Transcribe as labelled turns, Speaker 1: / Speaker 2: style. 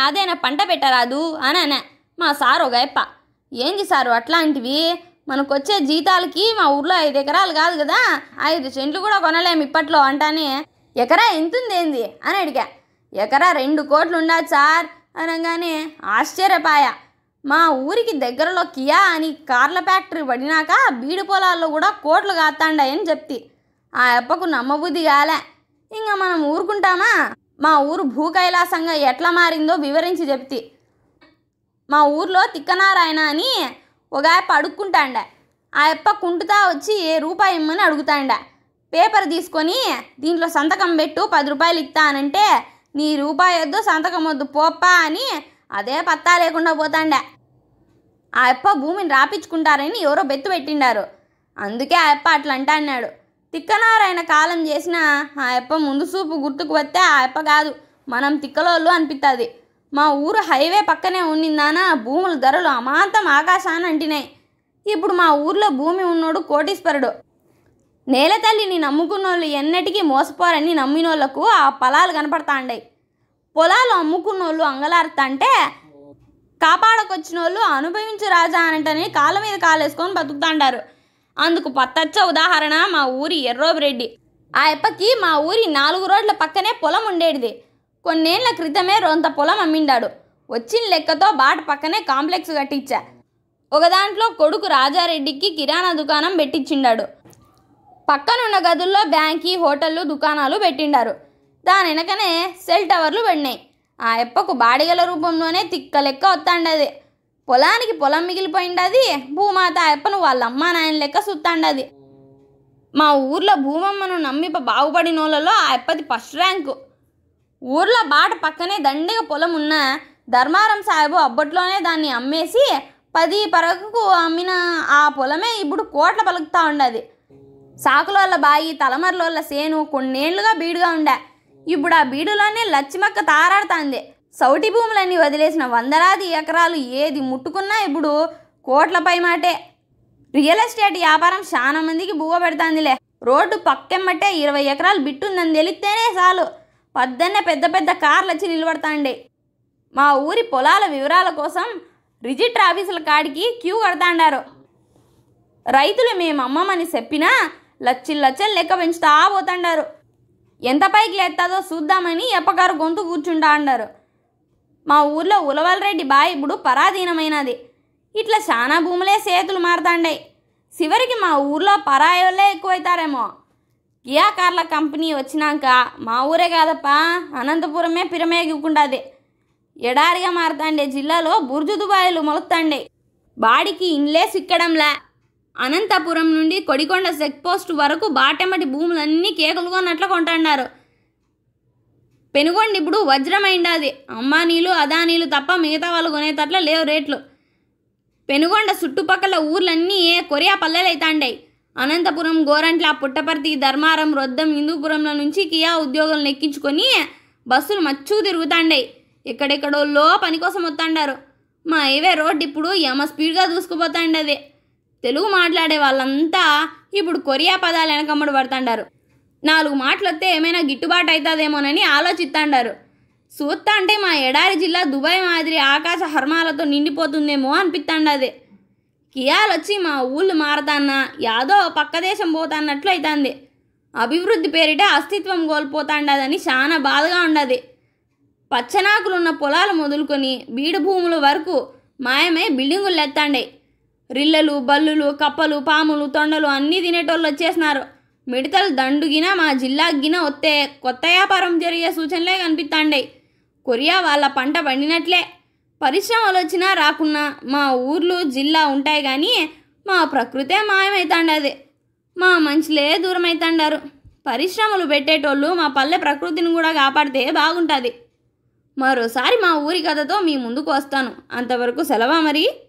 Speaker 1: యాదైనా పంట పెట్టరాదు అని మా సారు ఒక ఎప్ప ఏంది సారు అట్లాంటివి? మనకొచ్చే జీతాలకి మా ఊర్లో ఐదు ఎకరాలు కాదు కదా. ఐదు సెంట్లు కూడా కొనలేము ఇప్పట్లో అంటానే. ఎకరా ఎంతుందేంది? అని అడిగా. ఎకరా రెండు కోట్లు ఉండదు సార్ అనగానే ఆశ్చర్యపాయ. మా ఊరికి దగ్గరలో కియా అని కార్ల ఫ్యాక్టరీ పడినాక బీడు పొలాల్లో కూడా కోట్లు కాస్తాండాయని చెప్తి. ఆ అప్పకు నమ్మబుద్ధి కాలే. ఇంకా మనం ఊరుకుంటామా? మా ఊరు భూ కైలాసంగా ఎట్లా మారిందో వివరించి చెప్తి. మా ఊర్లో తిక్కనారాయణ అని ఒక ఆయప్ప అడుక్కుంటాండ ఆ అప్ప కుంటుతా వచ్చి ఏ రూపాయి ఇమ్మని అడుగుతాండ. పేపర్ తీసుకొని దీంట్లో సంతకం పెట్టు పది రూపాయలు ఇస్తానంటే నీ రూపాయి వద్దు సంతకం వద్దు పోప్పా అని అదే పత్తా లేకుండా పోతాండే. ఆ అప్ప భూమిని రాపించుకుంటారని ఎవరో బెత్తు పెట్టిండారు. అందుకే ఆ అప్ప అట్లా అంటా అన్నాడు తిక్కనారాయణ కాలం చేసిన ఆ అప్ప ముందు చూపు గుర్తుకు వస్తే ఆ అప్ప కాదు మనం తిక్కలోళ్ళు అనిపిస్తుంది మా ఊరు హైవే పక్కనే ఉండిందానా భూముల ధరలు అమాంతం ఆకాశాన్ని అంటినాయి. ఇప్పుడు మా ఊర్లో భూమి ఉన్నోడు కోటీశ్వరుడు. నేల తల్లిని నమ్ముకున్నోళ్ళు ఎన్నటికీ మోసపోరని నమ్మినోళ్ళకు ఆ పొలాలు కనపడతాండాయి. పొలాలు అమ్ముకున్నోళ్ళు అంగలారుతంటే కాపాడకొచ్చిన వాళ్ళు అనుభవించు రాజా అనంటని కాళ్ళ మీద కాలేసుకొని బతుకుతాండారు. అందుకు పత్తచ్చ ఉదాహరణ మా ఊరి ఎర్రోబిరెడ్డి. ఆ ఎప్పకి మా ఊరి నాలుగు రోడ్ల పక్కనే పొలం ఉండేటిది. కొన్నేళ్ళ క్రితమే రొంత పొలం అమ్మిండాడు. వచ్చిన లెక్కతో బాట పక్కనే కాంప్లెక్స్ కట్టించా. ఒక దాంట్లో కొడుకు రాజారెడ్డికి కిరాణా దుకాణం పెట్టించిండాడు. పక్కనున్న గదుల్లో బ్యాంకి హోటళ్ళు దుకాణాలు పెట్టిండారు. దాని వెనకనే సెల్ టవర్లు పడినాయి. ఆ ఎప్పకు బాడిగల రూపంలోనే తిక్క లెక్క వస్తాండది పొలానికి పొలం మిగిలిపోయిండది భూమాత అప్పను వాళ్ళ అమ్మా నాయన లెక్క సుత్తాండది. మా ఊర్లో భూమమ్మను నమ్మిప బాగుపడినోళ్ళలో ఆ అప్పది ఫస్ట్ ర్యాంకు. ఊర్లో బాట పక్కనే దండిగా పొలం ఉన్న ధర్మారం సాహెబు అప్పట్లోనే దాన్ని అమ్మేసి పది పరగకు అమ్మిన ఆ పొలమే ఇప్పుడు కోట్ల పలుకుతా ఉండది. సాకులోళ్ళ బాయి తలమరలోళ్ళ సేను కొన్నేళ్ళుగా బీడుగా ఉండే. ఇప్పుడు ఆ బీడులోనే లచ్చిమక్క తారాడుతాంది. సౌటి భూములన్నీ వదిలేసిన వందలాది ఎకరాలు ఏది ముట్టుకున్నా ఇప్పుడు కోట్లపై మాటే. రియల్ ఎస్టేట్ వ్యాపారం చాలా మందికి బువ్వ పెడుతుందిలే. రోడ్డు పక్కెమ్మటే ఇరవై ఎకరాలు బిట్టుందని తెలిస్తేనే చాలు. పద్దన్నే పెద్ద పెద్ద కార్లు వచ్చి నిలబడతాండే మా ఊరి పొలాల వివరాల కోసం రిజిస్టర్ ఆఫీసుల కాడికి క్యూ కడతాండారు. రైతులు మేము అమ్మమని చెప్పినా లచ్చిల్ లచ్చలు లెక్క పెంచుతా పోతాండారు. ఎంత పైకి లేస్తాదో చూద్దామని ఎప్పగారు గొంతు కూర్చుంటా అన్నారు మా ఊర్లో ఉలవలరెడ్డి బాయ్ ఇప్పుడు పరాధీనమైనది. ఇట్లా చాలా భూములే సేతులు మారుతాండే చివరికి మా ఊర్లో పరాయోళ్ళే ఎక్కువైతారేమో. కియా కార్ల కంపెనీ వచ్చినాక మా ఊరే కాదప్పా అనంతపురమే పిరమేగుకుంటుంది ఎడారిగా మారుతాండే జిల్లాలో బుర్జు దుబాయిలు మొలుతాండే బాడికి ఇండ్లే సిక్కడంలా. అనంతపురం నుండి కొడికొండ చెక్ పోస్ట్ వరకు బాటెమ్మటి భూములన్నీ కేకలుగొన్నట్లు కొంటున్నారు పెనుగొండ ఇప్పుడు వజ్రమైండాది అంబానీలు అదానీలు తప్ప మిగతా వాళ్ళు కొనేటట్ల లేవు రేట్లు. పెనుగొండ చుట్టుపక్కల ఊర్లన్నీ ఏ కొరియా పల్లెలైతాండాయి. అనంతపురం గోరంట్ల పుట్టపర్తి ధర్మారం రొద్దం హిందూపురంల నుంచి కియా ఉద్యోగులను ఎక్కించుకొని బస్సులు మచ్చు తిరుగుతాండాయి. ఎక్కడెక్కడోళ్ళో పని కోసం వస్తాండారు మా హైవే రోడ్ ఇప్పుడు యమ స్పీడ్గా దూసుకుపోతాండది. తెలుగు మాట్లాడే వాళ్ళంతా ఇప్పుడు కొరియా పదాలు వెనకమ్మడి పడుతుండారు. నాలుగు మాటలు వస్తే ఏమైనా గిట్టుబాటు అవుతుందేమోనని ఆలోచిస్తాండారు చూస్తా అంటే మా ఎడారి జిల్లా దుబాయ్ మాదిరి ఆకాశ హర్మాలతో నిండిపోతుందేమో అనిపిస్తాండది కియాలు వచ్చి మా ఊళ్ళు మారతాన్నా యాదో పక్క దేశం పోతాన్నట్లు అవుతుంది అభివృద్ధి పేరిట అస్తిత్వం కోల్పోతాండదని చాలా బాధగా ఉండదు. పచ్చనాకులున్న పొలాలు మొదలుకొని బీడు భూముల వరకు మాయమై బిల్డింగులు ఎత్తాండాయి రిల్లలు బల్లులు కప్పలు పాములు తొండలు అన్నీ తినేటోళ్ళు వచ్చేసినారు మిడతలు దండుగిన మా జిల్లాగిన వస్తే కొత్త వ్యాపారం జరిగే సూచనలే కనిపిస్తాండే కొరియా వాళ్ళ పంట పండినట్లే. పరిశ్రమలు వచ్చినా రాకున్నా మా ఊర్లు జిల్లా ఉంటాయి కానీ మా ప్రకృతే మాయమైతాండది. మా మంచిలే దూరం అవుతాండారు పరిశ్రమలు పెట్టేటోళ్ళు మా పల్లె ప్రకృతిని కూడా కాపాడితే బాగుంటుంది. మరోసారి మా ఊరి కథతో మీ ముందుకు వస్తాను. అంతవరకు సెలవా మరి?